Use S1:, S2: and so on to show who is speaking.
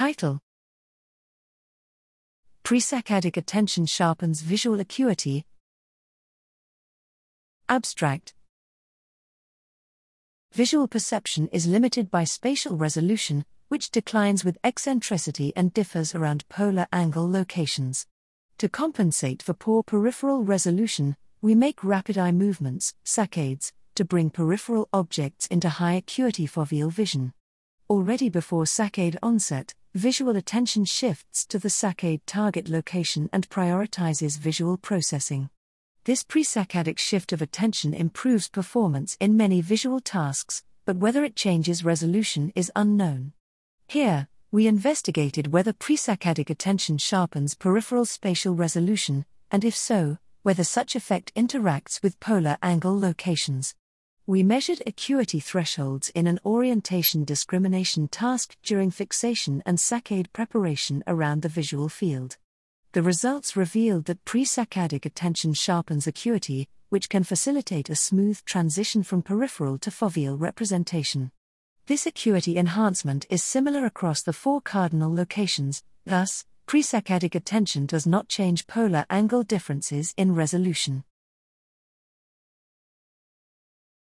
S1: Title Presaccadic attention sharpens visual acuity. Abstract Visual perception is limited by spatial resolution, which declines with eccentricity and differs around polar angle locations. To compensate for poor peripheral resolution, we make rapid eye movements, saccades, to bring peripheral objects into high acuity foveal vision. Already before saccade onset, visual attention shifts to the saccade target location and prioritizes visual processing. This presaccadic shift of attention improves performance in many visual tasks, but whether it changes resolution is unknown. Here, we investigated whether presaccadic attention sharpens peripheral spatial resolution, and if so, whether such effect interacts with polar angle locations. We measured acuity thresholds in an orientation discrimination task during fixation and saccade preparation around the visual field the results revealed that pre-saccadic attention sharpens acuity, which can facilitate a smooth transition from peripheral to foveal representation. This acuity enhancement is similar across the four cardinal locations, thus, pre-saccadic attention does not change polar angle differences in resolution.